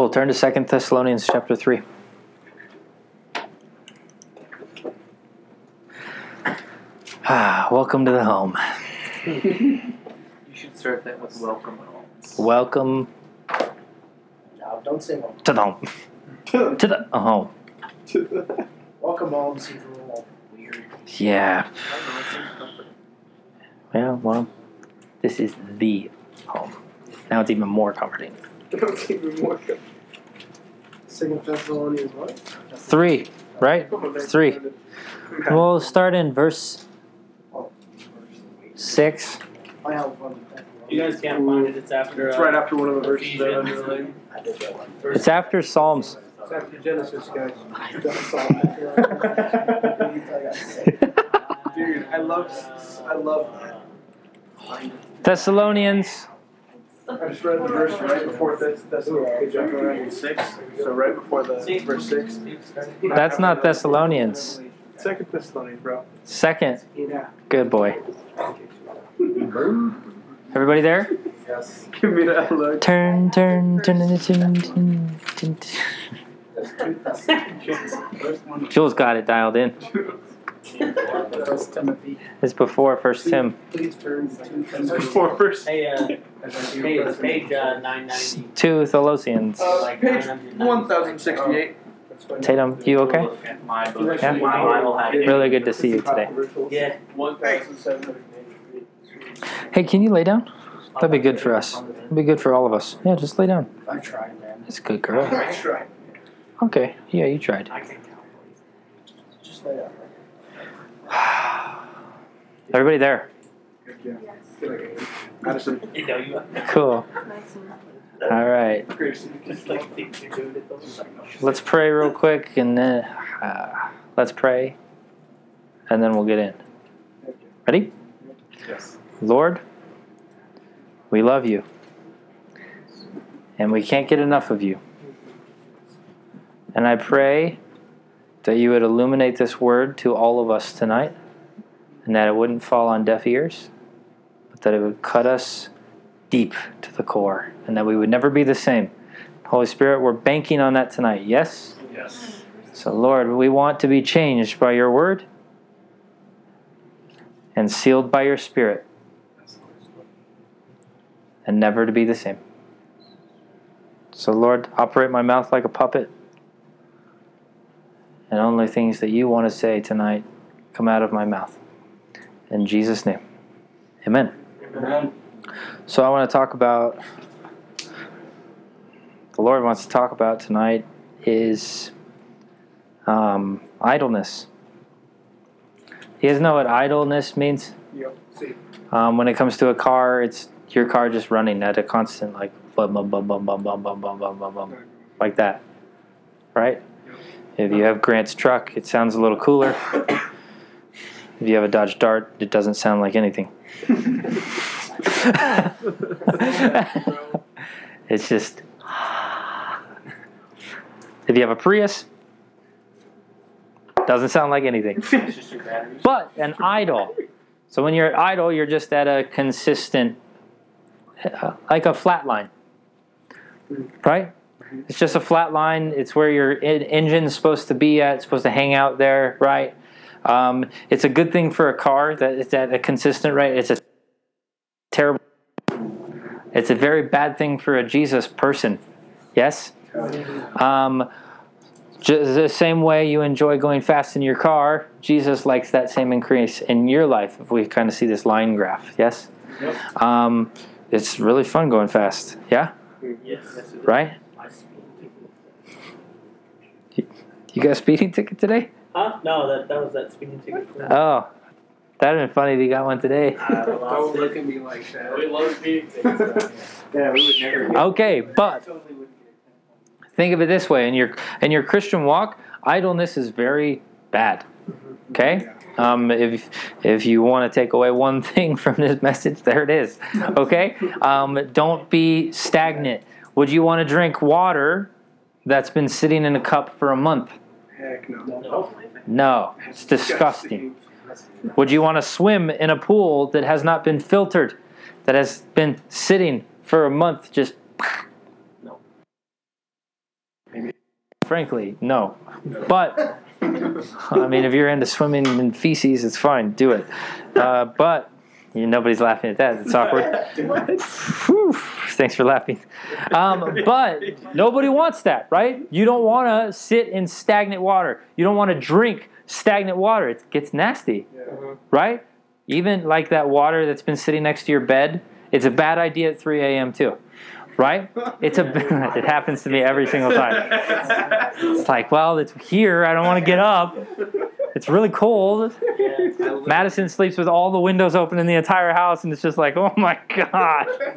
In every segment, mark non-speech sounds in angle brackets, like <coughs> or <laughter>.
Cool. Turn to Second Thessalonians chapter three. Ah, welcome to the home. You should start that with welcome at all. Welcome No, don't say welcome. to the home. To the home. Welcome home seems a little weird. Yeah. I don't know, it seems comforting. Yeah. Well, this is the home. Now it's even more comforting. <laughs> Don't even more. Second Thessalonians what? Three, right? Three. We'll start in verse six. I have one. You guys can't find it. It's after. It's uh, right after one of the verses that I Ephesians. underlined. I did that one. It's after Psalms. It's after Genesis, guys. That's <laughs> all. Dude, I love, I love that. Thessalonians. I just read the verse right before this. That's good Six. So right before the verse six. That's not Thessalonians. Second Thessalonians, bro. Second. Yeah. Good boy. Everybody there? Yes. Give me that look. Turn, turn, turn, turn, turn, turn, turn. Jules got it dialed in. <laughs> First <laughs> Timothy. It's before First Tim. Please turn to Timothy. Before verse. Hey, uh, hey, it's page uh, 990. Two Thessalonians. Uh, page one thousand sixty-eight. Tatum, you okay? My book. Yeah. My Bible had it. Really good to see you today. Yeah. One thousand seven hundred eighty-three. Hey, can you lay down? That'd be good for us. That'd be good for all of us. Yeah, just lay down. I tried, man. That's a good girl. That's right. Okay. Yeah, you tried. I can count. Just lay down. <sighs> Everybody there? Madison. You know, you Cool. All right. just like think you're doing it though. Let's pray real quick and then uh, <sighs> let's pray and then we'll get in. Ready? Yes. Lord, we love you and we can't get enough of you. And I pray that you would illuminate this word to all of us tonight and that it wouldn't fall on deaf ears, but that it would cut us deep to the core and that we would never be the same. Holy Spirit, we're banking on that tonight. Yes? Yes. So, Lord, we want to be changed by your word and sealed by your spirit and never to be the same. So, Lord, operate my mouth like a puppet and only things that you want to say tonight come out of my mouth. In Jesus' name. Amen. Amen. So, I want to talk about, the Lord wants to talk about tonight is um, idleness. You guys know what idleness means? Yep. Um, when it comes to a car, it's your car just running at a constant like bum bum bum bum bum bum bum bum bum bum bum like that, right? If you have Grant's truck, it sounds a little cooler. If you have a Dodge Dart, it doesn't sound like anything. <laughs> it's just. If you have a Prius, doesn't sound like anything. <laughs> It's just your batteries. But an idle. So when you're idle, you're just at a consistent, uh, like a flat line, right? It's just a flat line. It's where your en- engine's supposed to be at. It's supposed to hang out there, right? Um, it's a good thing for a car that it's at a consistent rate. It's a terrible. It's a very bad thing for a Jesus person. Yes. Um, just the same way you enjoy going fast in your car, Jesus likes that same increase in your life. If we kind of see this line graph, yes, Yep. um, it's really fun going fast. Yeah, Yes. is. right. My speeding ticket. You got a speeding ticket today? Huh? No, that, that was that speeding ticket. Oh, that'd have been funny if you got one today. I Don't lost look at me like that. We love speeding tickets. <laughs> Yeah, we would never. Okay, but Totally wouldn't get think of it this way: in your in your Christian walk, idleness is very bad. Okay. Um, if if you want to take away one <laughs> thing from this message, there it is. Okay. <laughs> Um, don't be stagnant. Would you want to drink water that's been sitting in a cup for a month? Heck no. No. No, it's disgusting. Would you want to swim in a pool that has not been filtered, that has been sitting for a month just No. Maybe. frankly, no. But I mean, if you're into swimming in feces, it's fine. Do it. Uh, but you, nobody's laughing at that. It's awkward. <laughs> Whew, thanks for laughing. Um, but nobody wants that, right? You don't want to sit in stagnant water. You don't want to drink stagnant water. It gets nasty, right? Even like that water that's been sitting next to your bed. It's a bad idea at 3 a.m. too, right? It's a. <laughs> it happens to me every single time. <laughs> It's like, well, it's here. I don't want to get up. It's really cold. <laughs> Madison sleeps with all the windows open in the entire house, and it's just like, oh my god. <laughs>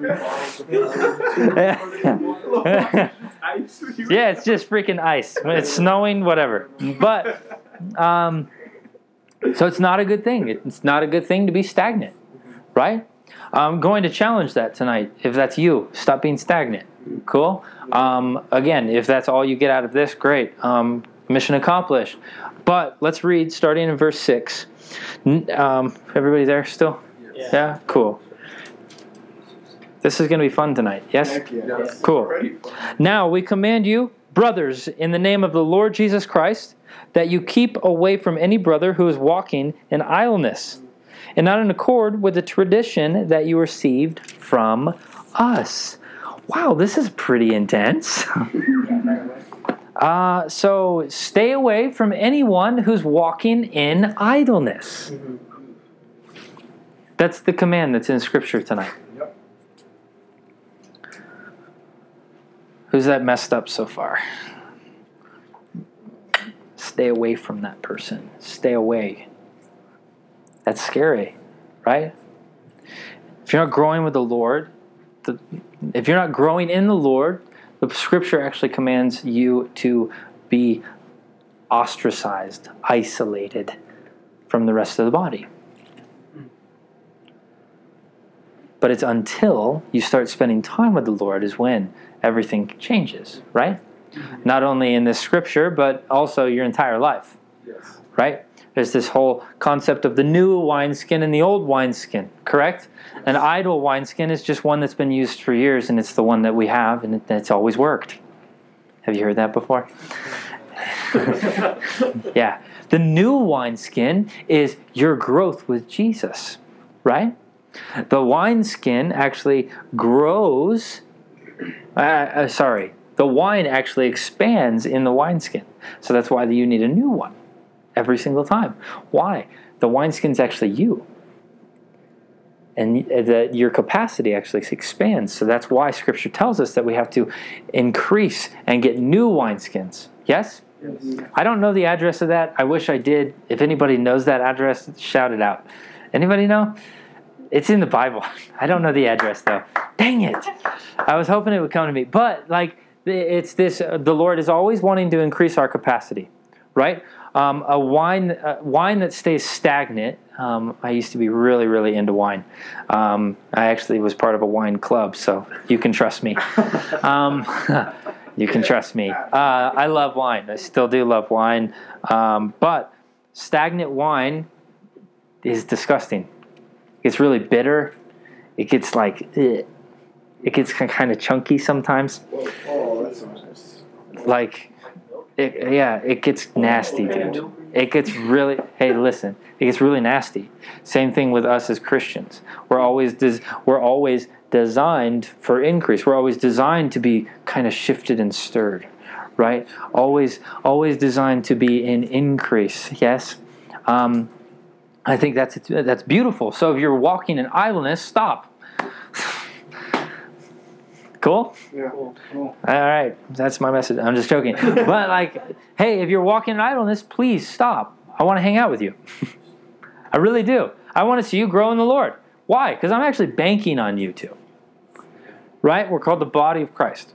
yeah, it's just freaking ice. When it's snowing, whatever. But, um, so it's not a good thing. It's not a good thing to be stagnant, right? I'm going to challenge that tonight. If that's you, stop being stagnant. Cool. Um, again, if that's all you get out of this, great. Um, mission accomplished. But let's read starting in verse 6. Um, everybody there still? Yeah. Yeah? Cool. This is going to be fun tonight. Yes? Heck yeah. Cool. Now we command you, brothers, in the name of the Lord Jesus Christ, that you keep away from any brother who is walking in idleness, and not in accord with the tradition that you received from us. Wow, this is pretty intense. <laughs> Uh, so stay away from anyone who's walking in idleness. That's the command that's in Scripture tonight. Yep. Who's that messed up so far? Stay away from that person. Stay away. That's scary, right? If you're not growing with the Lord, the, if you're not growing in the Lord, the scripture actually commands you to be ostracized, isolated from the rest of the body. But it's until you start spending time with the Lord is when everything changes, right? Mm-hmm. Not only in this scripture, but also your entire life, Yes. right? There's this whole concept of the new wineskin and the old wineskin, correct? An idle wineskin is just one that's been used for years, and it's the one that we have, and it, it's always worked. Have you heard that before? <laughs> yeah. The new wineskin is your growth with Jesus, right? The wineskin actually grows. Uh, uh, sorry, the wine actually expands in the wineskin. So that's why you need a new one every single time. Why? The wineskin's actually you. And that your capacity actually expands. So that's why Scripture tells us that we have to increase and get new wineskins. Yes? Yes. I don't know the address of that. I wish I did. If anybody knows that address, shout it out. Anybody know? It's in the Bible. <laughs> I don't know the address though. Dang it! I was hoping it would come to me. But like, it's this. Uh, the Lord is always wanting to increase our capacity, right? Um, a wine, uh, wine that stays stagnant. Um, I used to be really, really into wine. Um, I actually was part of a wine club, so you can trust me. <laughs> Um, <laughs> you can trust me. Uh, I love wine. I still do love wine, um, but stagnant wine is disgusting. It's really bitter. It gets like, eh. it gets kind of chunky sometimes. Whoa, oh, that sounds nice. Like, it, yeah, it gets nasty, dude. It gets really. Hey, listen, it gets really nasty. Same thing with us as Christians. We're always des, we're always designed for increase. We're always designed to be kind of shifted and stirred, right? Always, always designed to be in increase. Yes. Um, I think that's that's beautiful. So if you're walking in idleness, stop. <laughs> cool. Yeah. Cool. All right, that's my message. I'm just joking. <laughs> but like, hey, if you're walking in idleness, please stop. I want to hang out with you. <laughs> I really do. I want to see you grow in the Lord. Why? Because I'm actually banking on you two. Right? We're called the body of Christ.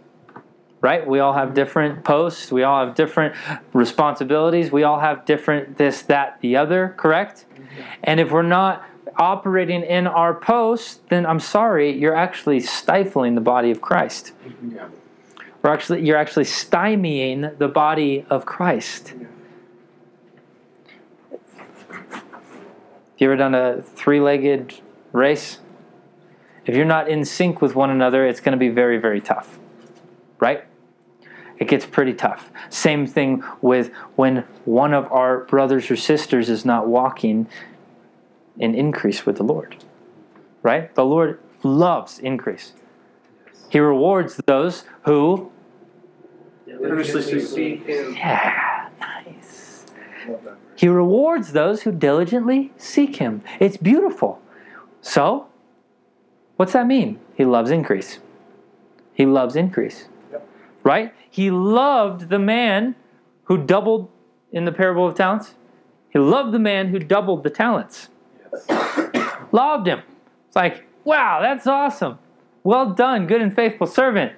Right? We all have different posts. We all have different responsibilities. We all have different this, that, the other. Correct? Mm-hmm. And if we're not operating in our posts, then I'm sorry, you're actually stifling the body of Christ. Yeah. We're actually, you're actually stymieing the body of Christ. You ever done a three legged race? If you're not in sync with one another, it's going to be very, very tough. Right? it gets pretty tough. Same thing with when one of our brothers or sisters is not walking in increase with the Lord. Right? The Lord loves increase. He rewards those who Earnestly seek Him. yeah, nice. Love that verse. He rewards those who diligently seek him. It's beautiful. So, what's that mean? He loves increase. He loves increase. Yep. Right? He loved the man who doubled in the parable of talents. He loved the man who doubled the talents. Loved him. It's like, wow, that's awesome. Well done, good and faithful servant.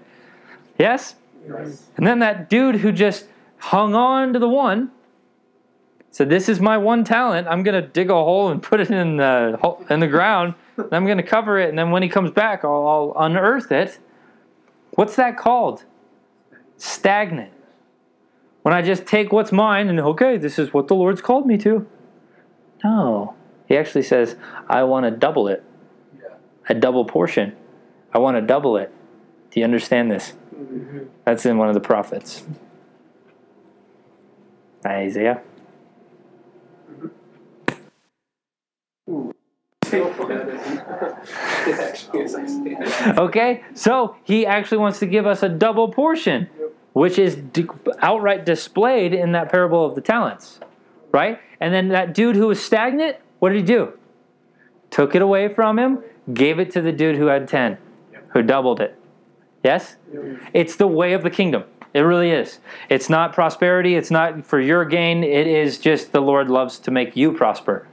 Yes? Yes. And then that dude who just hung on to the one said, "This is my one talent. I'm gonna dig a hole and put it in the in the ground. and I'm gonna cover it, and then when he comes back, I'll, I'll unearth it." What's that called? Stagnant. When I just take what's mine and okay, this is what the Lord's called me to. No, he actually says, "I want to double it, Yeah. a double portion. I want to double it." Do you understand this? Mm-hmm. That's in one of the prophets. Isaiah. Mm-hmm. Okay, so he actually wants to give us a double portion, which is d- outright displayed in that parable of the talents, right? And then that dude who was stagnant, what did he do? Took it away from him, gave it to the dude who had 10, who doubled it. Yes? Mm-hmm. It's the way of the kingdom. It really is. It's not prosperity, it's not for your gain, it is just the Lord loves to make you prosper.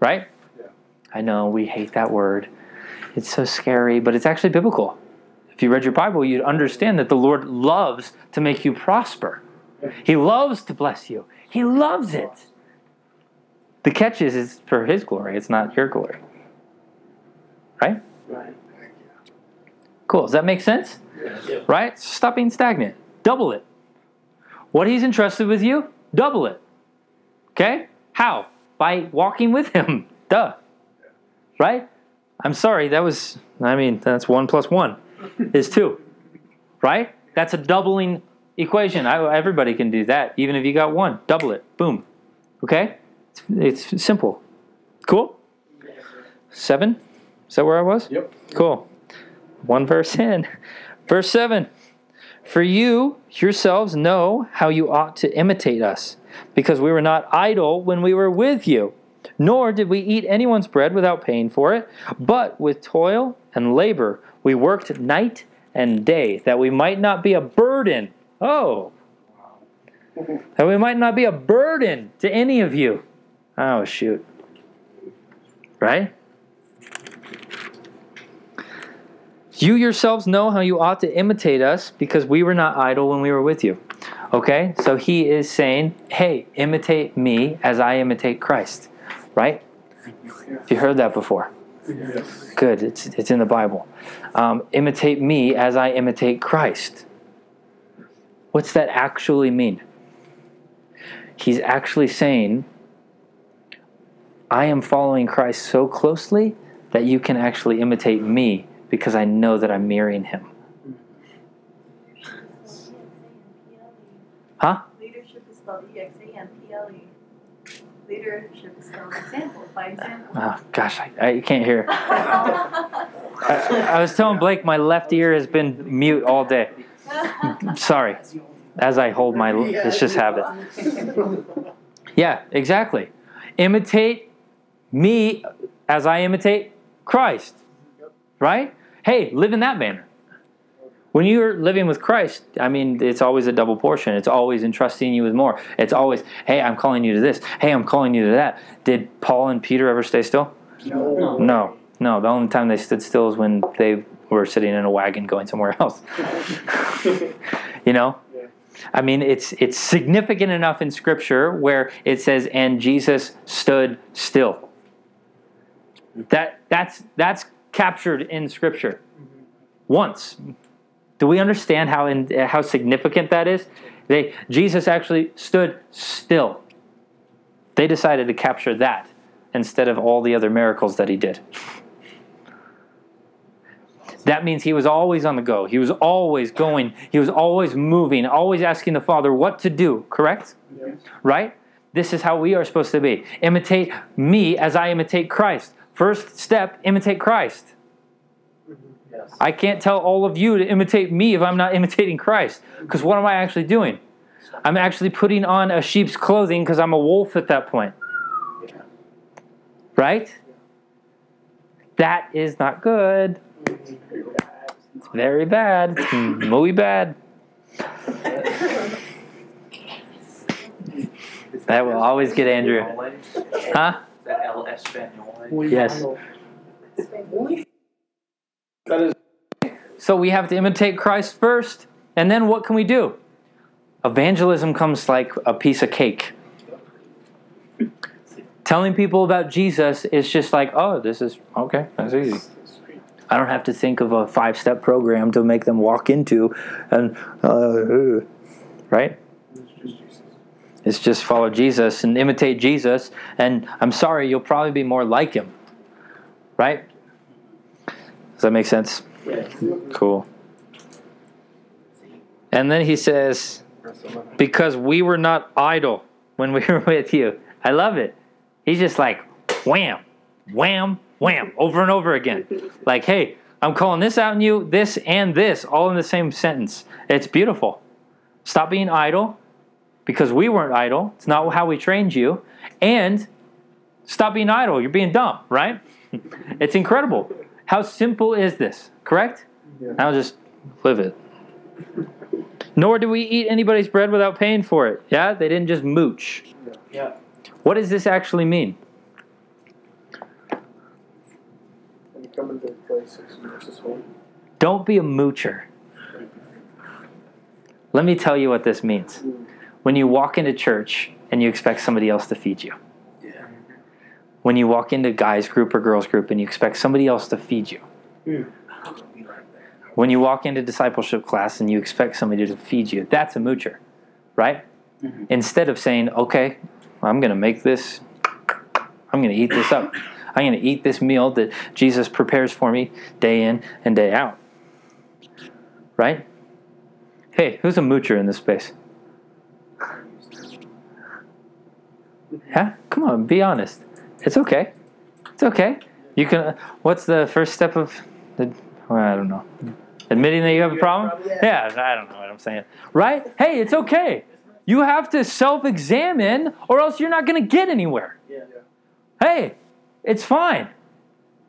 Right? Yeah. I know we hate that word. It's so scary, but it's actually biblical. If you read your Bible, you'd understand that the Lord loves to make you prosper. He loves to bless you. He loves it. The catch is it's for his glory, it's not your glory. Right? Right. Cool. Does that make sense? Yep. right? Stop being stagnant. Double it. What he's entrusted with you, double it. Okay? How? By walking with him. <laughs> Duh. Right? I'm sorry, that was, I mean, that's one plus one <laughs> is two. Right? That's a doubling equation. I, everybody can do that. Even if you got one, double it. Boom. Okay? It's, it's simple. Cool? Seven? Is that where I was? Yep. Cool. One verse in. Verse 7 For you yourselves know how you ought to imitate us, because we were not idle when we were with you, nor did we eat anyone's bread without paying for it, but with toil and labor we worked night and day, that we might not be a burden. Oh. <laughs> That we might not be a burden to any of you. Oh, shoot. Right? You yourselves know how you ought to imitate us because we were not idle when we were with you. Okay? So he is saying, hey, imitate me as I imitate Christ. Right? Have you heard that before? Yes. Good. It's, it's in the Bible. Um, imitate me as I imitate Christ. What's that actually mean? He's actually saying, I am following Christ so closely that you can actually imitate me because I know that I'm mirroring him. Huh? Leadership is spelled E X A M P L E. Leadership is spelled example by example. Oh, gosh, I, I can't hear. <laughs> I, I was telling Blake my left ear has been mute all day. Sorry. As I hold my, it's just habit. Yeah, exactly. Imitate me as I imitate Christ. Right? Hey, live in that manner. When you're living with Christ, I mean, it's always a double portion. It's always entrusting you with more. It's always, hey, I'm calling you to this. Hey, I'm calling you to that. Did Paul and Peter ever stay still? No. No. No. The only time they stood still is when they were sitting in a wagon going somewhere else. <laughs> you know? I mean, it's it's significant enough in Scripture where it says, "And Jesus stood still." That that's that's captured in Scripture once. Do we understand how in, how significant that is? They Jesus actually stood still. They decided to capture that instead of all the other miracles that he did. That means he was always on the go. He was always going. He was always moving, always asking the Father what to do, correct? Yes. Right? This is how we are supposed to be. Imitate me as I imitate Christ. First step, imitate Christ. Yes. I can't tell all of you to imitate me if I'm not <laughs> imitating Christ. Because what am I actually doing? I'm actually putting on a sheep's clothing because I'm a wolf at that point. Yeah. Right? That is not good. It's very bad. It's muy bad. <laughs> That will always get Andrew. Huh? Is that El Espanol? Yes. That is So we have to imitate Christ first, and then what can we do? Evangelism comes like a piece of cake. Telling people about Jesus is just like, oh, this is okay, that's easy. I don't have to think of a five step program to make them walk into, and uh, right? It's just follow Jesus and imitate Jesus, and I'm sorry, you'll probably be more like him, right? Does that make sense? Yeah. Cool. And then he says, because we were not idle when we <laughs> were with you. I love it. He's just like, wham, wham, wham, over and over again. Like, hey, I'm calling this out in you, this and this, all in the same sentence. It's beautiful. Stop being idle because we weren't idle. It's not how we trained you. And stop being idle. You're being dumb, right? <laughs> it's incredible. How simple is this? Correct? Yeah. Now just live it. Nor do we eat anybody's bread without paying for it. Yeah? They didn't just mooch. Yeah. What does this actually mean? When you come into a place, it's versus home. Don't be a moocher. Let me tell you what this means. Hmm. When you walk into church and you expect somebody else to feed you. Yeah. When you walk into guys group or girls group and you expect somebody else to feed you. Hmm. When you walk into discipleship class and you expect somebody to feed you, that's a moocher, right? Mm-hmm. Instead of saying, okay, I'm going to make this, I'm going to eat this up. I'm going to eat this meal that Jesus prepares for me day in and day out. Right? Hey, who's a moocher in this space? Yeah? Come on, be honest. It's okay. It's okay. You can. What's the first step of the? Well, I don't know. Admitting that you have a problem? Yeah, I don't know what I'm saying. Right? Hey, it's okay. You have to self-examine, or else you're not going to get anywhere. Yeah. Hey, it's fine.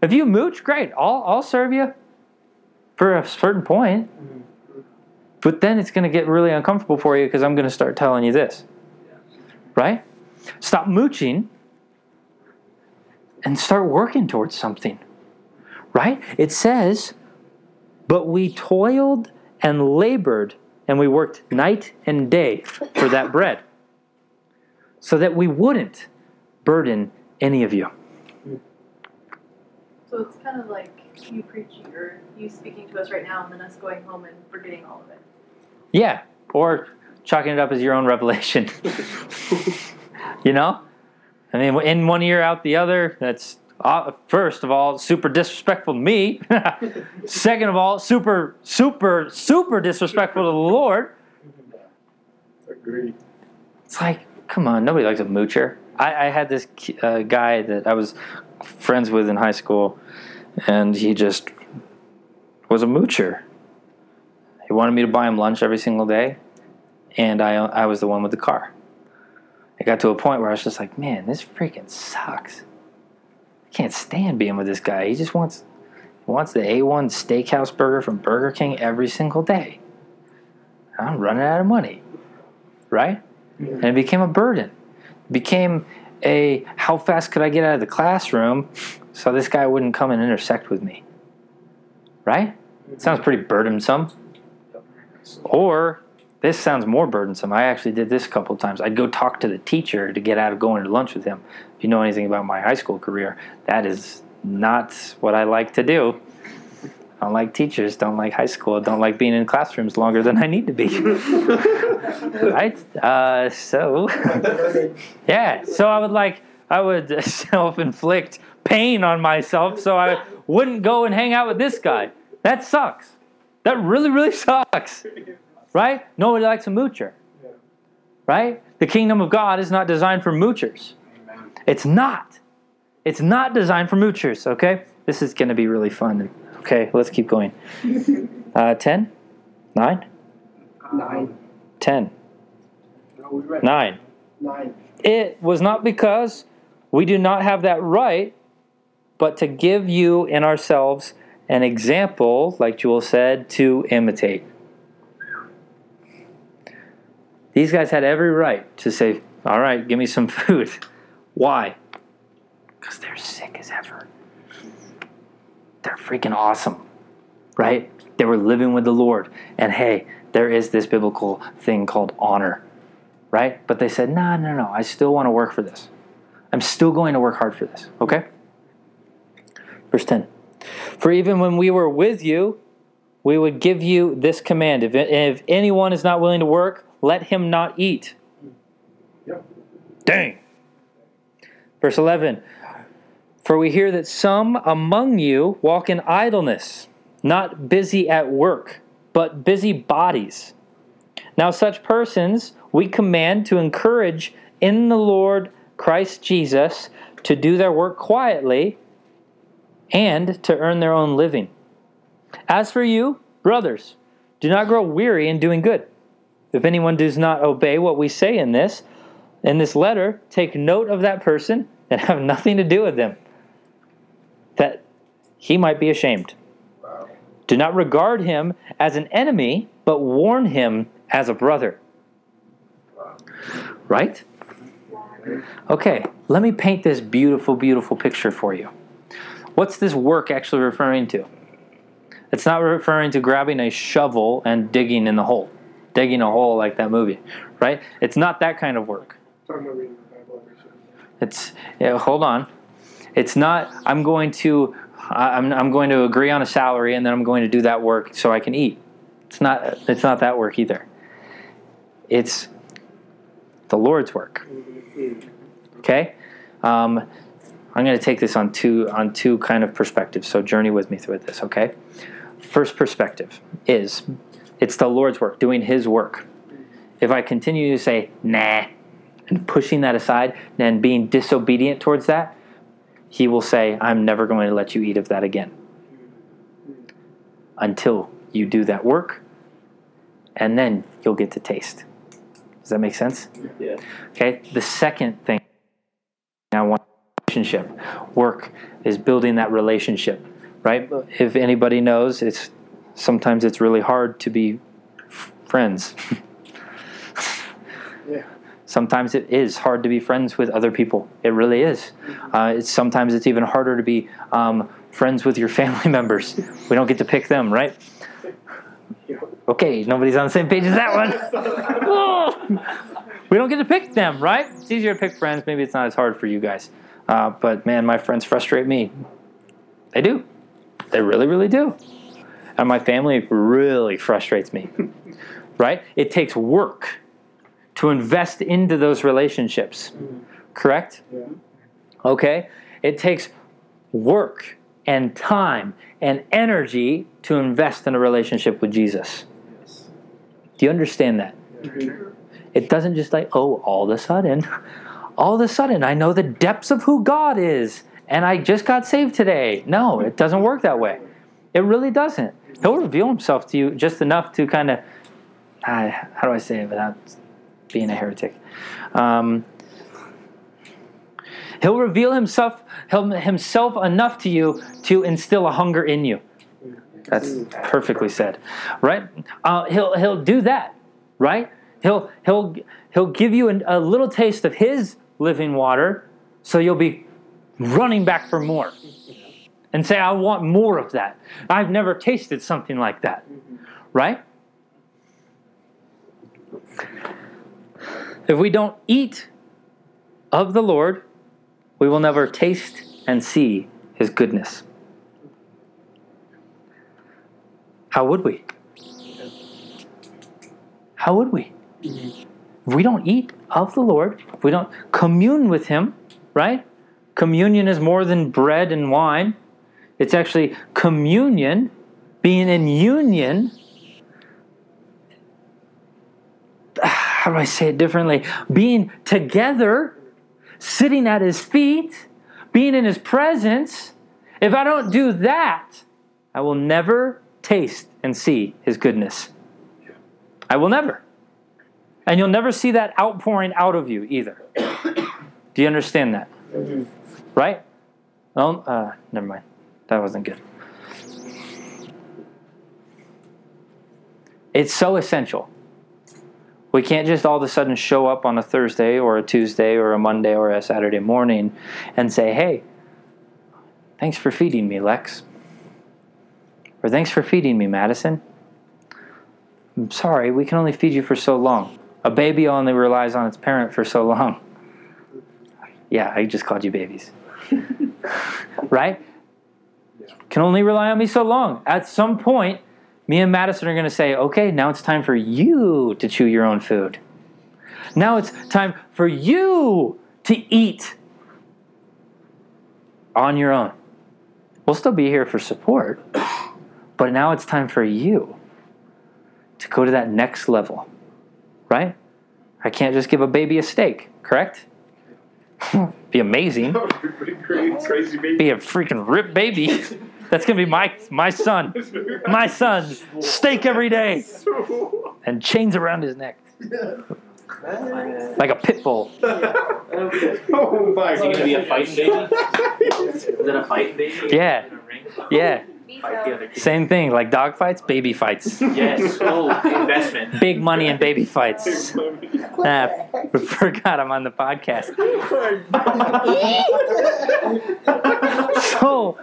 If you mooch, great. I'll I'll serve you for a certain point. But then it's going to get really uncomfortable for you because I'm going to start telling you this. Right? Stop mooching and start working towards something. Right? It says, but we toiled and labored and we worked night and day for that bread so that we wouldn't burden any of you. So it's kind of like you preaching or you speaking to us right now and then us going home and forgetting all of it. Yeah, or chalking it up as your own revelation. <laughs> you know? I mean, in one ear, out the other. That's uh, first of all super disrespectful to me. <laughs> Second of all, super, super, super disrespectful to the Lord. Agreed. It's like, come on, nobody likes a moocher. I, I had this uh, guy that I was friends with in high school, and he just was a moocher. He wanted me to buy him lunch every single day, and I, I was the one with the car. It got to a point where I was just like, man, this freaking sucks. I can't stand being with this guy. He just wants wants the A1 steakhouse burger from Burger King every single day. I'm running out of money. Right? And it became a burden. It became a how fast could I get out of the classroom so this guy wouldn't come and intersect with me. Right? Sounds pretty burdensome. Or this sounds more burdensome. I actually did this a couple of times. I'd go talk to the teacher to get out of going to lunch with him. If you know anything about my high school career, that is not what I like to do. I don't like teachers, don't like high school, don't like being in classrooms longer than I need to be. <laughs> right? Uh, so, <laughs> yeah. So I would like, I would <laughs> self inflict pain on myself so I wouldn't go and hang out with this guy. That sucks. That really, really sucks. Right? Nobody likes a moocher. Yeah. Right? The kingdom of God is not designed for moochers. It's not. It's not designed for moochers, okay? This is going to be really fun. Okay, let's keep going. <laughs> Uh, 10? 9? Nine. 10. No, we 9. nine. It was not because we do not have that right, but to give you in ourselves an example, like Jewel said, to imitate. These guys had every right to say, All right, give me some food. <laughs> Why? Because they're sick as ever. They're freaking awesome, right? They were living with the Lord. And hey, there is this biblical thing called honor right? But they said, no, no, no, I still want to work for this. I'm still going to work hard for this, okay? Verse 10 For even when we were with you, we would give you this command if, if anyone is not willing to work, let him not eat. Yep. Dang. Verse 11 For we hear that some among you walk in idleness, not busy at work, but busy bodies. Now, such persons we command to encourage in the Lord Christ Jesus to do their work quietly and to earn their own living. As for you, brothers, do not grow weary in doing good. If anyone does not obey what we say in this, in this letter, take note of that person and have nothing to do with them, that he might be ashamed. Do not regard him as an enemy, but warn him as a brother. Right? Okay, let me paint this beautiful, beautiful picture for you. What's this work actually referring to? It's not referring to grabbing a shovel and digging in the hole, digging a hole like that movie, right? It's not that kind of work. Talking about reading the Bible every Sunday. It's yeah, hold on. It's not. I'm going to. I'm I'm going to agree on a salary and then I'm going to do that work so I can eat. It's not. It's not that work either. It's the Lord's work. Okay. Um, I'm going to take this on two on two kind of perspectives. So journey with me through this. Okay. First perspective is it's the Lord's work, doing His work. If I continue to say nah and pushing that aside and being disobedient towards that, He will say, "I'm never going to let you eat of that again." Until you do that work, and then you'll get to taste. Does that make sense? Yeah. Okay. The second thing I want relationship work is building that relationship, right? If anybody knows, it's sometimes it's really hard to be f- friends. <laughs> Yeah. Sometimes it is hard to be friends with other people. It really is. Uh, it's sometimes it's even harder to be um, friends with your <laughs> family members. We don't get to pick them, right? <laughs> Okay, nobody's on the same page as that one. We don't get to pick them, right? It's easier to pick friends. Maybe it's not as hard for you guys. Uh, but man, my friends frustrate me. They do. They really, really do. And my family really frustrates me, <laughs> right? It takes work to invest into those relationships, mm-hmm. correct? Yeah. Okay? It takes work and time and energy to invest in a relationship with Jesus. Do you understand that? It doesn't just like, oh, all of a sudden, <laughs> all of a sudden, I know the depths of who God is, and I just got saved today. No, it doesn't work that way. It really doesn't. He'll reveal himself to you just enough to kind of, uh, how do I say it without being a heretic? Um, he'll reveal himself him- himself enough to you to instill a hunger in you. That's perfectly said, right? Uh, he'll he'll do that, right? He'll he'll he'll give you an, a little taste of his living water, so you'll be running back for more, and say, "I want more of that." I've never tasted something like that, right? If we don't eat of the Lord, we will never taste and see His goodness. How would we? How would we? If we don't eat of the Lord, if we don't commune with Him, right? Communion is more than bread and wine. It's actually communion being in union. <sighs> How do I say it differently? Being together, sitting at his feet, being in his presence. If I don't do that, I will never taste and see his goodness. I will never. And you'll never see that outpouring out of you either. <coughs> Do you understand that? Right? Well, uh, never mind. That wasn't good. It's so essential. We can't just all of a sudden show up on a Thursday or a Tuesday or a Monday or a Saturday morning and say, hey, thanks for feeding me, Lex. Or thanks for feeding me, Madison. I'm sorry, we can only feed you for so long. A baby only relies on its parent for so long. <laughs> Yeah, I just called you babies. <laughs> right? Can only rely on me so long. At some point, me and Madison are going to say, okay, now it's time for you to chew your own food. Now it's time for you to eat on your own. We'll still be here for support, but now it's time for you to go to that next level, right? I can't just give a baby a steak, correct? <laughs> be amazing. crazy, crazy baby. Be a freaking ripped baby. <laughs> That's gonna be my my son. My son. Steak every day. And chains around his neck. Like a pit bull. oh my Is he gonna be a fighting baby? Is it a fighting baby? Yeah. In a ring? Yeah. Fight the other kid. Same thing, like dog fights, baby fights. Yes. Oh, investment. Big money in baby fights. Ah, forgot I'm on the podcast. <laughs> So,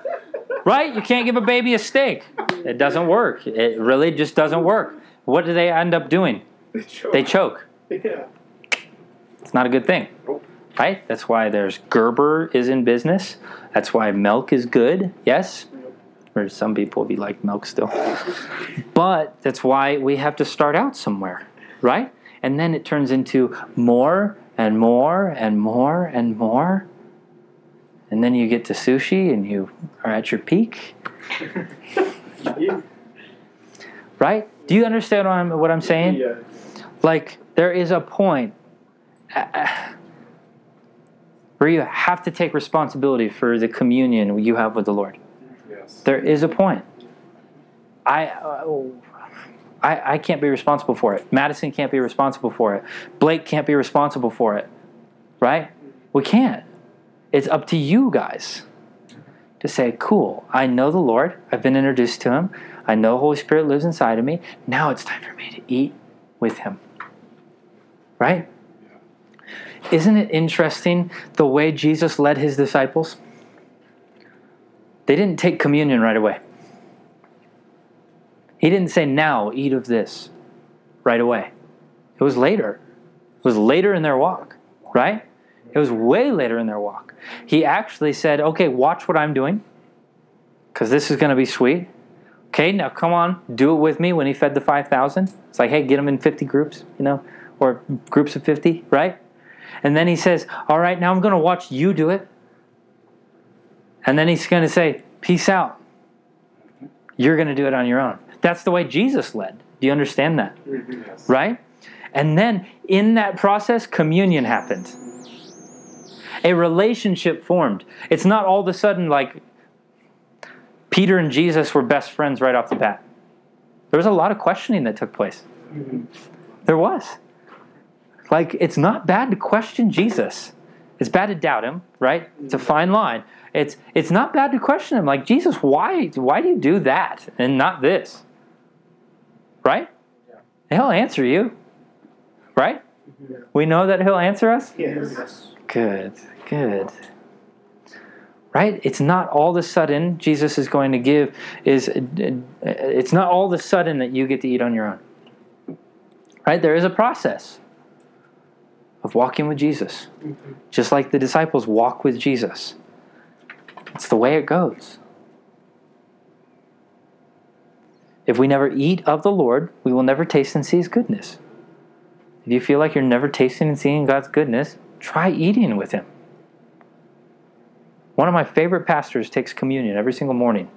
right? You can't give a baby a steak. It doesn't work. It really just doesn't work. What do they end up doing? They choke. Yeah. It's not a good thing. Right? That's why there's Gerber is in business. That's why milk is good. Yes? Or some people be like milk still. But that's why we have to start out somewhere. Right? And then it turns into more and more and more and more. And then you get to sushi and you are at your peak. Right? Do you understand what I'm, what I'm saying? Yeah. Like, there is a point where you have to take responsibility for the communion you have with the Lord. Yes. There is a point. I, uh, I, I can't be responsible for it. Madison can't be responsible for it. Blake can't be responsible for it. Right? We can't. It's up to you guys to say, cool, I know the Lord. I've been introduced to him. I know Holy Spirit lives inside of me. Now it's time for me to eat with him. Right? Isn't it interesting the way Jesus led his disciples? They didn't take communion right away. He didn't say, Now eat of this right away. It was later. It was later in their walk, right? It was way later in their walk. He actually said, Okay, watch what I'm doing because this is going to be sweet. Okay, now come on, do it with me when he fed the 5,000. It's like, hey, get them in 50 groups, you know, or groups of 50, right? And then he says, all right, now I'm going to watch you do it. And then he's going to say, peace out. You're going to do it on your own. That's the way Jesus led. Do you understand that? Mm-hmm. Yes. Right? And then in that process, communion happened. A relationship formed. It's not all of a sudden like Peter and Jesus were best friends right off the bat. There was a lot of questioning that took place. Mm-hmm. There was. Like, it's not bad to question Jesus. It's bad to doubt him, right? It's a mm-hmm. fine line. It's it's not bad to question him. Like, Jesus, why why do you do that and not this? Right? He'll answer you. Right? Mm-hmm. We know that he'll answer us? Yes. Good, good. Right? It's not all of a sudden Jesus is going to give is it's not all of a sudden that you get to eat on your own. Right? There is a process of walking with Jesus. Just like the disciples walk with Jesus. It's the way it goes. If we never eat of the Lord, we will never taste and see his goodness. If you feel like you're never tasting and seeing God's goodness, try eating with him. One of my favorite pastors takes communion every single morning.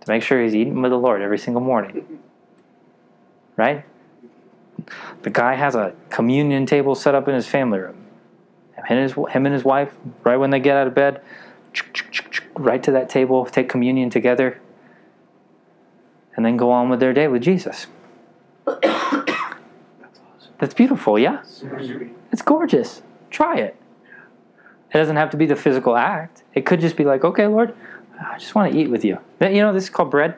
To make sure he's eating with the Lord every single morning. Right? The guy has a communion table set up in his family room. Him and his, him and his wife, right when they get out of bed, right to that table, take communion together, and then go on with their day with Jesus. <coughs> That's beautiful, yeah? It's gorgeous. Try it. It doesn't have to be the physical act. It could just be like, okay, Lord, I just want to eat with you. You know, this is called bread,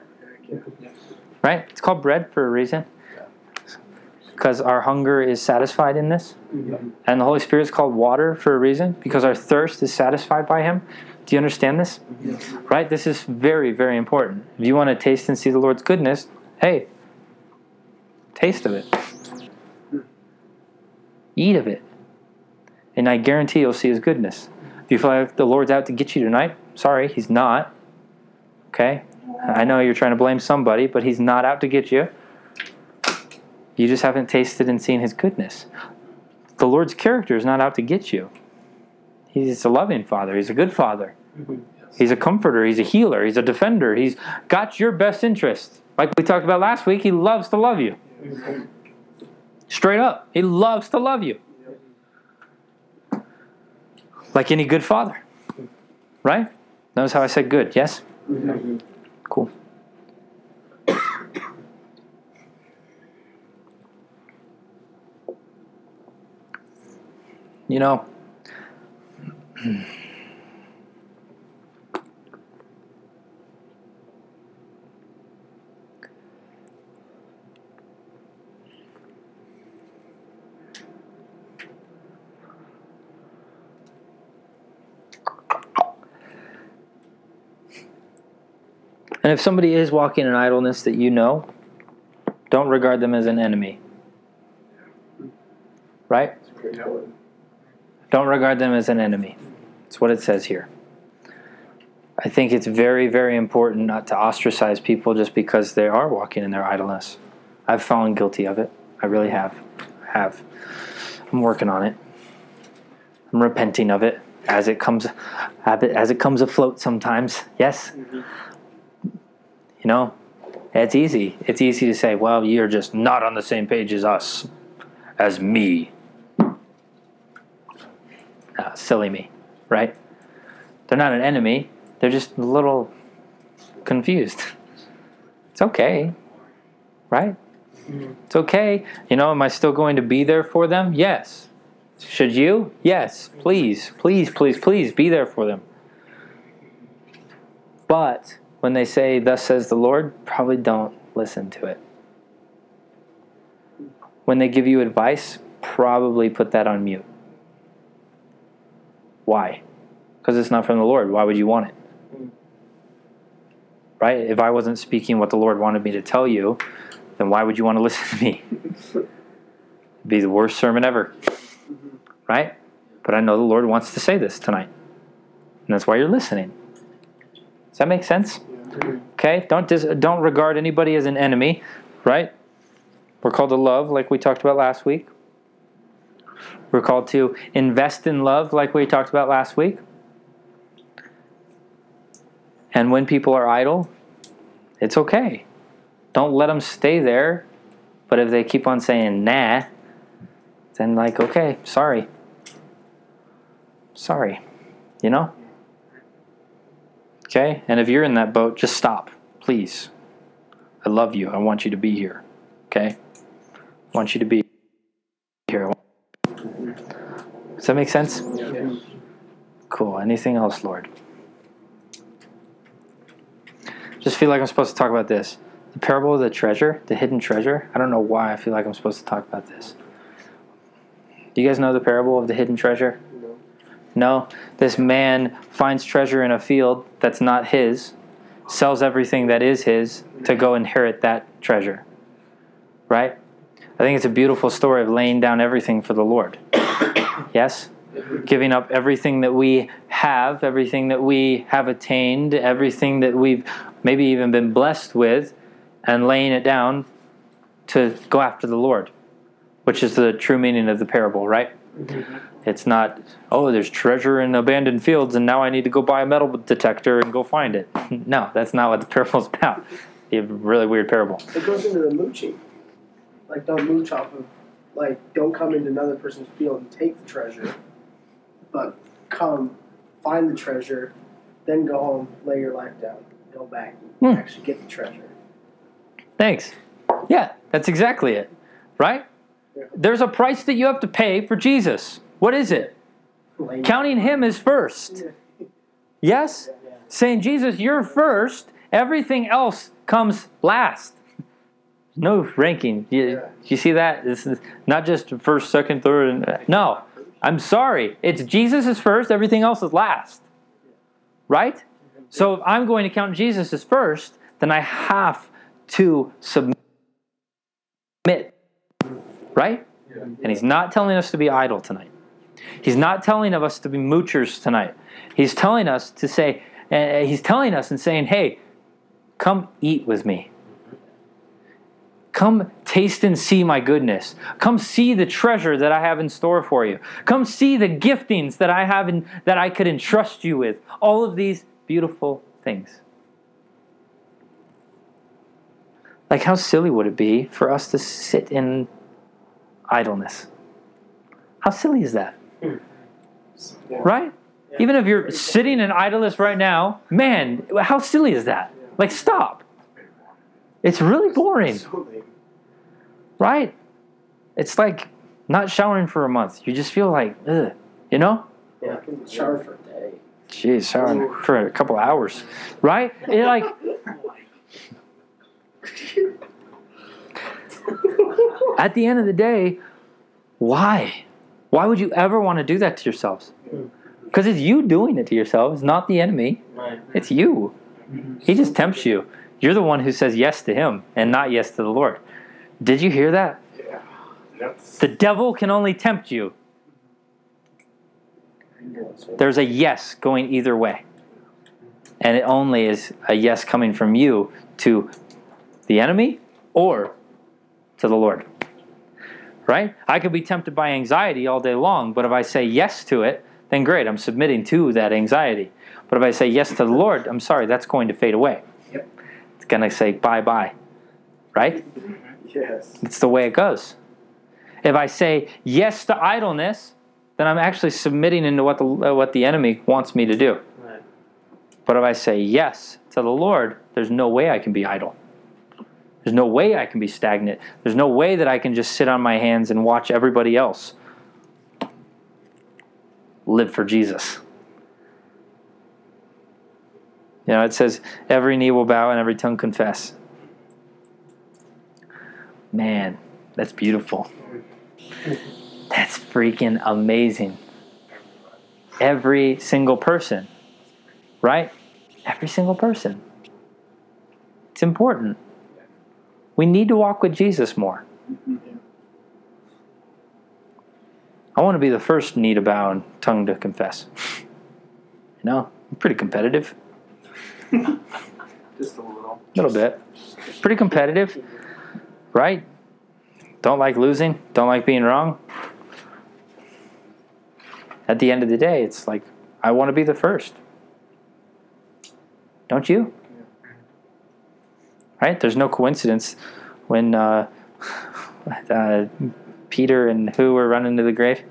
right? It's called bread for a reason. Because our hunger is satisfied in this. And the Holy Spirit is called water for a reason. Because our thirst is satisfied by Him. Do you understand this? Right? This is very, very important. If you want to taste and see the Lord's goodness, hey, taste of it. Eat of it. And I guarantee you'll see his goodness. If you feel like the Lord's out to get you tonight, sorry, he's not. Okay? I know you're trying to blame somebody, but he's not out to get you. You just haven't tasted and seen his goodness. The Lord's character is not out to get you. He's a loving father, he's a good father. Mm-hmm. He's a comforter, he's a healer, he's a defender. He's got your best interest. Like we talked about last week, he loves to love you. Mm-hmm. Straight up. He loves to love you. Like any good father. Right? Notice how I said good, yes? Cool. You know, And if somebody is walking in idleness that you know, don't regard them as an enemy. Right? Don't regard them as an enemy. That's what it says here. I think it's very, very important not to ostracize people just because they are walking in their idleness. I've fallen guilty of it. I really have. I have. I'm working on it. I'm repenting of it as it comes as it comes afloat sometimes. Yes? Mm-hmm. You know, it's easy. It's easy to say, well, you're just not on the same page as us, as me. Ah, silly me, right? They're not an enemy, they're just a little confused. It's okay, right? It's okay. You know, am I still going to be there for them? Yes. Should you? Yes. Please, please, please, please be there for them. But when they say, Thus says the Lord, probably don't listen to it. When they give you advice, probably put that on mute. Why? Because it's not from the Lord. Why would you want it? Right? If I wasn't speaking what the Lord wanted me to tell you, then why would you want to <laughs> listen to me? It'd be the worst sermon ever. Right? But I know the Lord wants to say this tonight. And that's why you're listening. Does that make sense? Okay? Don't dis- don't regard anybody as an enemy, right? We're called to love like we talked about last week. We're called to invest in love like we talked about last week. And when people are idle, it's okay. Don't let them stay there. But if they keep on saying nah, then like, okay, sorry. Sorry. You know? Okay? And if you're in that boat, just stop, please. I love you. I want you to be here. Okay? I want you to be here. Does that make sense? Cool. Anything else, Lord? Just feel like I'm supposed to talk about this. The parable of the treasure, the hidden treasure. I don't know why I feel like I'm supposed to talk about this. Do you guys know the parable of the hidden treasure? No. This man finds treasure in a field that's not his, sells everything that is his to go inherit that treasure. Right? I think it's a beautiful story of laying down everything for the Lord. <coughs> yes? Giving up everything that we have, everything that we have attained, everything that we've maybe even been blessed with, and laying it down to go after the Lord, which is the true meaning of the parable, right? Mm-hmm. It's not, oh, there's treasure in abandoned fields and now I need to go buy a metal detector and go find it. <laughs> No, that's not what the parable's about. It's a really weird parable. It goes into the mooching. Like, don't mooch off of, like, don't come into another person's field and take the treasure, but come, find the treasure, then go home, lay your life down, go back, and Hmm. actually get the treasure. Thanks. Yeah, that's exactly it. Right? Yeah. There's a price that you have to pay for Jesus. What is it? Lay- Counting him as first. Yes? Saying, Jesus, you're first, everything else comes last. No ranking. You, Yeah. you see that? This is not just first, second, third. And, no, I'm sorry. It's Jesus is first, everything else is last. Right? So if I'm going to count Jesus as first, then I have to submit. Right? And he's not telling us to be idle tonight. He's not telling of us to be moochers tonight. He's telling us to say, uh, he's telling us and saying, hey, come eat with me. Come taste and see my goodness. Come see the treasure that I have in store for you. Come see the giftings that I have in, that I could entrust you with. All of these beautiful things. Like, how silly would it be for us to sit in idleness? How silly is that? Right? Even if you're sitting in idleness right now, man, how silly is that? Like, stop. It's really boring, right? It's like not showering for a month. You just feel like, ugh, you know? Yeah, I can shower for a day. Jeez, showering for a couple hours, right? It like, <laughs> at the end of the day, why? Why would you ever want to do that to yourselves? Because it's you doing it to yourself. It's not the enemy. It's you. Mm-hmm. He just tempts you. You're the one who says yes to him and not yes to the Lord. Did you hear that? Yeah. The devil can only tempt you. There's a yes going either way. And it only is a yes coming from you to the enemy or to the Lord. Right? I could be tempted by anxiety all day long, but if I say yes to it, then great, I'm submitting to that anxiety. But if I say yes to the Lord, I'm sorry, that's going to fade away. Yep. It's going to say bye bye. Right? yes. It's the way it goes. If I say yes to idleness, then I'm actually submitting into what the uh, what the enemy wants me to do. Right. But if I say yes to the Lord, there's no way I can be idle. There's no way I can be stagnant. There's no way that I can just sit on my hands and watch everybody else live for Jesus. You know, it says every knee will bow and every tongue confess. Man, that's beautiful. That's freaking amazing. Every single person, right? Every single person. It's important. We need to walk with Jesus more. I want to be the first knee to bow and tongue to confess. You know, I'm pretty competitive. <laughs> Just a little. A little bit. Pretty competitive, right? Don't like losing, don't like being wrong. At the end of the day, it's like, I want to be the first. Don't you? Right? There's no coincidence when uh, <laughs> uh, Peter and who were running to the grave?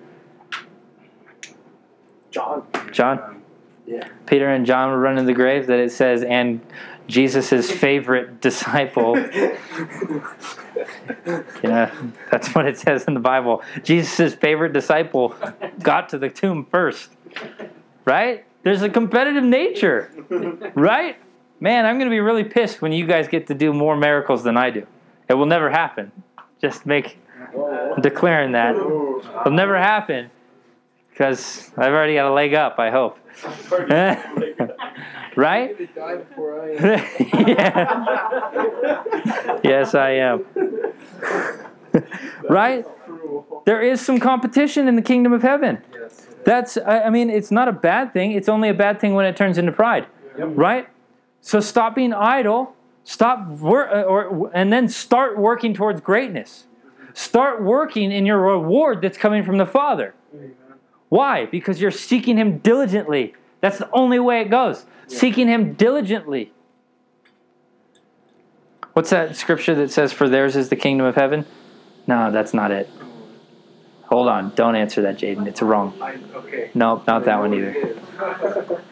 John. John? Yeah. Peter and John were running to the grave that it says, and Jesus' favorite disciple <laughs> Yeah, that's what it says in the Bible. Jesus' favorite disciple got to the tomb first. Right? There's a competitive nature. Right? Man, I'm going to be really pissed when you guys get to do more miracles than I do. It will never happen. Just make I'm declaring that. It'll never happen because I've already got a leg up, I hope. <laughs> right? Maybe die before I yeah. yes, I am. <laughs> right? There is some competition in the kingdom of heaven. That's, I I mean, it's not a bad thing. It's only a bad thing when it turns into pride. Right? So stop being idle. Stop work, uh, or and then start working towards greatness. Start working in your reward that's coming from the Father. Why? Because you're seeking Him diligently. That's the only way it goes. Seeking Him diligently. What's that scripture that says, For theirs is the kingdom of heaven? No, that's not it. Hold on. Don't answer that, Jaden. It's wrong. I, okay. No, not that one either. <laughs> <laughs>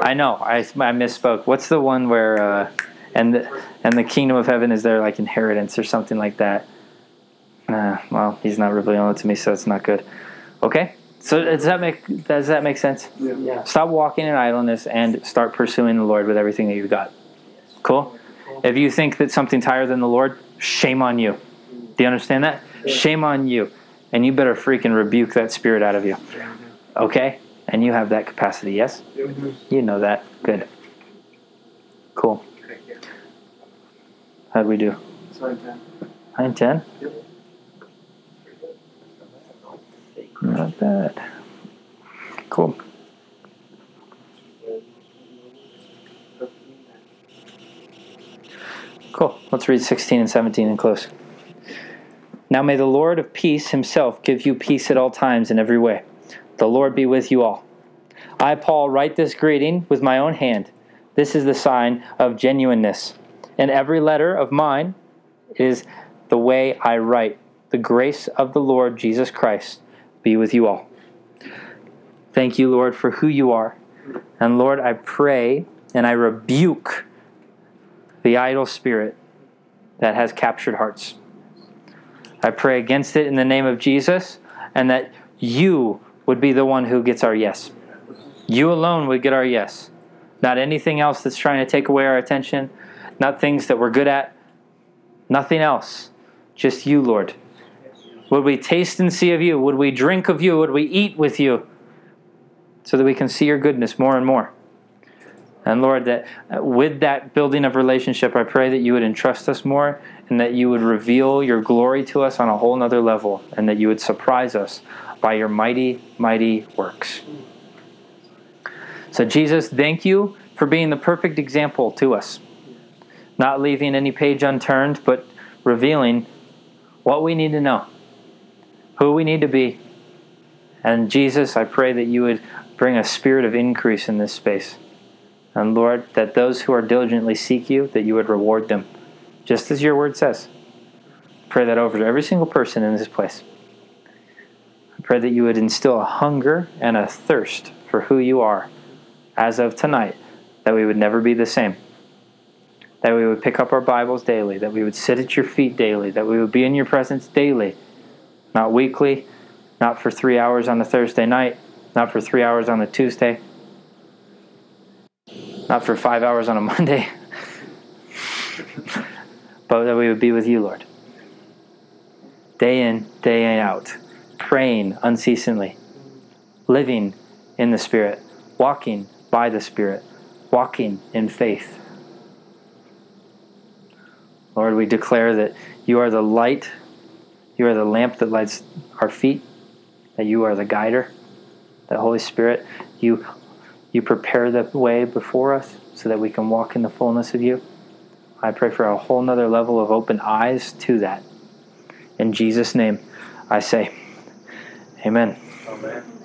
I know. I, I misspoke. What's the one where, uh, and the, and the kingdom of heaven is their like inheritance or something like that? Uh, well, he's not revealing it to me, so it's not good. Okay. So does that make does that make sense? Yeah. Stop walking in idleness and start pursuing the Lord with everything that you've got. Cool. If you think that something's higher than the Lord, shame on you. Do you understand that? Shame on you. And you better freaking rebuke that spirit out of you. Okay? And you have that capacity, yes? You know that. Good. Cool. How'd we do? Nine ten? Not bad. Cool. Cool. Let's read 16 and 17 and close. Now may the Lord of peace himself give you peace at all times in every way. The Lord be with you all. I, Paul, write this greeting with my own hand. This is the sign of genuineness. And every letter of mine is the way I write. The grace of the Lord Jesus Christ be with you all. Thank you, Lord, for who you are. And Lord, I pray and I rebuke the idle spirit that has captured hearts. I pray against it in the name of Jesus and that you would be the one who gets our yes. You alone would get our yes. Not anything else that's trying to take away our attention, not things that we're good at, nothing else. Just you, Lord. Would we taste and see of you? Would we drink of you? Would we eat with you? So that we can see your goodness more and more. And Lord, that uh, with that building of relationship, I pray that you would entrust us more and that you would reveal your glory to us on a whole nother level and that you would surprise us by your mighty, mighty works. So, Jesus, thank you for being the perfect example to us. Not leaving any page unturned, but revealing what we need to know, who we need to be. And Jesus, I pray that you would bring a spirit of increase in this space. And Lord, that those who are diligently seek you, that you would reward them, just as your word says. Pray that over to every single person in this place. Pray that you would instill a hunger and a thirst for who you are as of tonight, that we would never be the same. That we would pick up our Bibles daily, that we would sit at your feet daily, that we would be in your presence daily, not weekly, not for three hours on a Thursday night, not for three hours on a Tuesday, not for five hours on a Monday, <laughs> but that we would be with you, Lord. Day in, day out, praying unceasingly, living in the Spirit, walking by the Spirit, walking in faith. Lord, we declare that you are the light, you are the lamp that lights our feet, that you are the guider, the Holy Spirit. You you prepare the way before us so that we can walk in the fullness of you. I pray for a whole nother level of open eyes to that. In Jesus' name, I say, Amen. Amen.